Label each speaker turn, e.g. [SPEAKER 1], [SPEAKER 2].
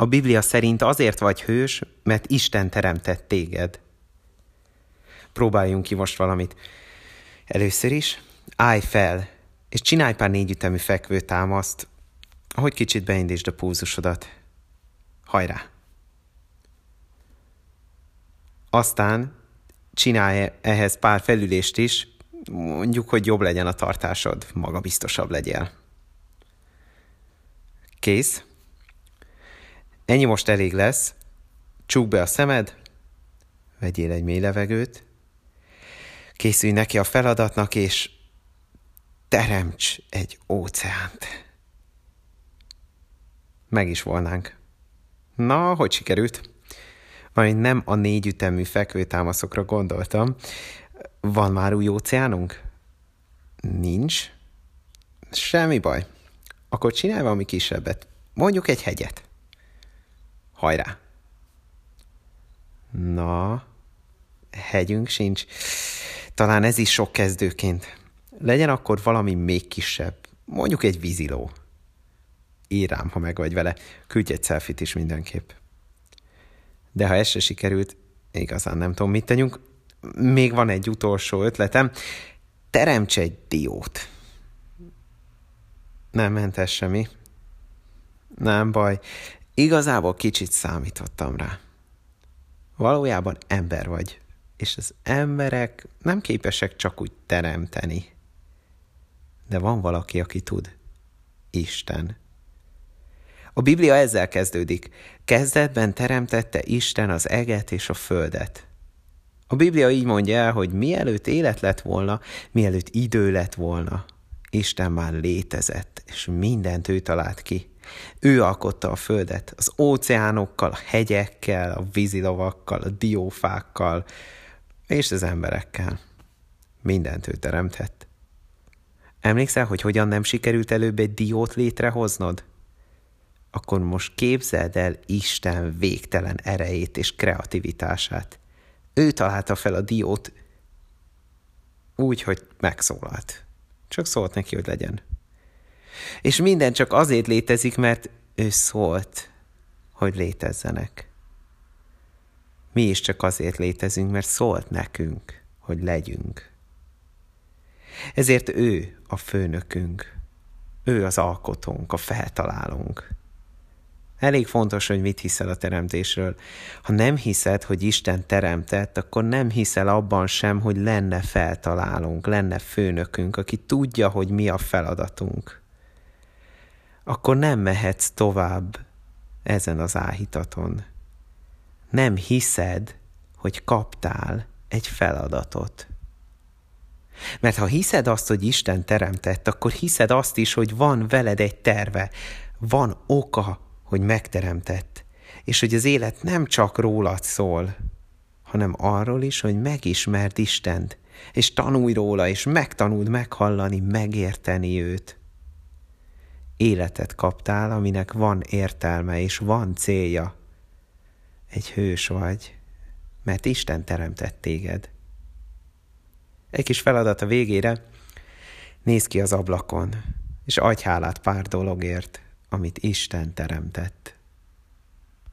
[SPEAKER 1] A Biblia szerint azért vagy hős, mert Isten teremtett téged. Próbáljunk ki most valamit. Először is állj fel, és csinálj pár négyütemű fekvőtámaszt, ahogy kicsit beindítsd a púzusodat. Hajrá! Aztán csinálj ehhez pár felülést is, mondjuk, hogy jobb legyen a tartásod, magabiztosabb legyél. Kész. Ennyi most elég lesz. Csukd be a szemed, vegyél egy mély levegőt, készülj neki a feladatnak, és teremts egy óceánt. Meg is volnánk. Na, hogy sikerült? Majd nem a négy ütemű fekvőtámaszokra gondoltam. Van már új óceánunk? Nincs. Semmi baj. Akkor csinálj valami kisebbet. Mondjuk egy hegyet. Hajrá! Na, hegyünk sincs. Talán ez is sok kezdőként. Legyen akkor valami még kisebb. Mondjuk egy víziló. Írám, ha meg vagy vele. Küldj egy selfit is mindenképp. De ha ez se sikerült, igazán nem tudom, mit tegyünk. Még van egy utolsó ötletem. Teremts egy diót. Nem ment ez semmi. Nem baj. Igazából kicsit számítottam rá. Valójában ember vagy, és az emberek nem képesek csak úgy teremteni. De van valaki, aki tud. Isten. A Biblia ezzel kezdődik. Kezdetben teremtette Isten az eget és a földet. A Biblia így mondja el, hogy mielőtt élet lett volna, mielőtt idő lett volna, Isten már létezett, és mindent ő talált ki. Ő alkotta a földet, az óceánokkal, a hegyekkel, a vízilavakkal, a diófákkal, és az emberekkel. Mindent ő teremtett. Emlékszel, hogy hogyan nem sikerült előbb egy diót létrehoznod? Akkor most képzeld el Isten végtelen erejét és kreativitását. Ő találta fel a diót úgy, hogy megszólalt. Csak szólt neki, hogy legyen. És minden csak azért létezik, mert ő szólt, hogy létezzenek. Mi is csak azért létezünk, mert szólt nekünk, hogy legyünk. Ezért ő a főnökünk, ő az alkotónk, a feltalálónk. Elég fontos, hogy mit hiszel a teremtésről. Ha nem hiszed, hogy Isten teremtett, akkor nem hiszel abban sem, hogy lenne feltalálónk, lenne főnökünk, aki tudja, hogy mi a feladatunk. Akkor nem mehetsz tovább ezen az áhítaton. Nem hiszed, hogy kaptál egy feladatot. Mert ha hiszed azt, hogy Isten teremtett, akkor hiszed azt is, hogy van veled egy terve, van oka, hogy megteremtett, és hogy az élet nem csak rólad szól, hanem arról is, hogy megismerd Istent, és tanulj róla, és megtanuld meghallani, megérteni őt. Életet kaptál, aminek van értelme, és van célja. Egy hős vagy, mert Isten teremtett téged. Egy kis feladat a végére, nézd ki az ablakon, és adj hálát pár dologért, amit Isten teremtett.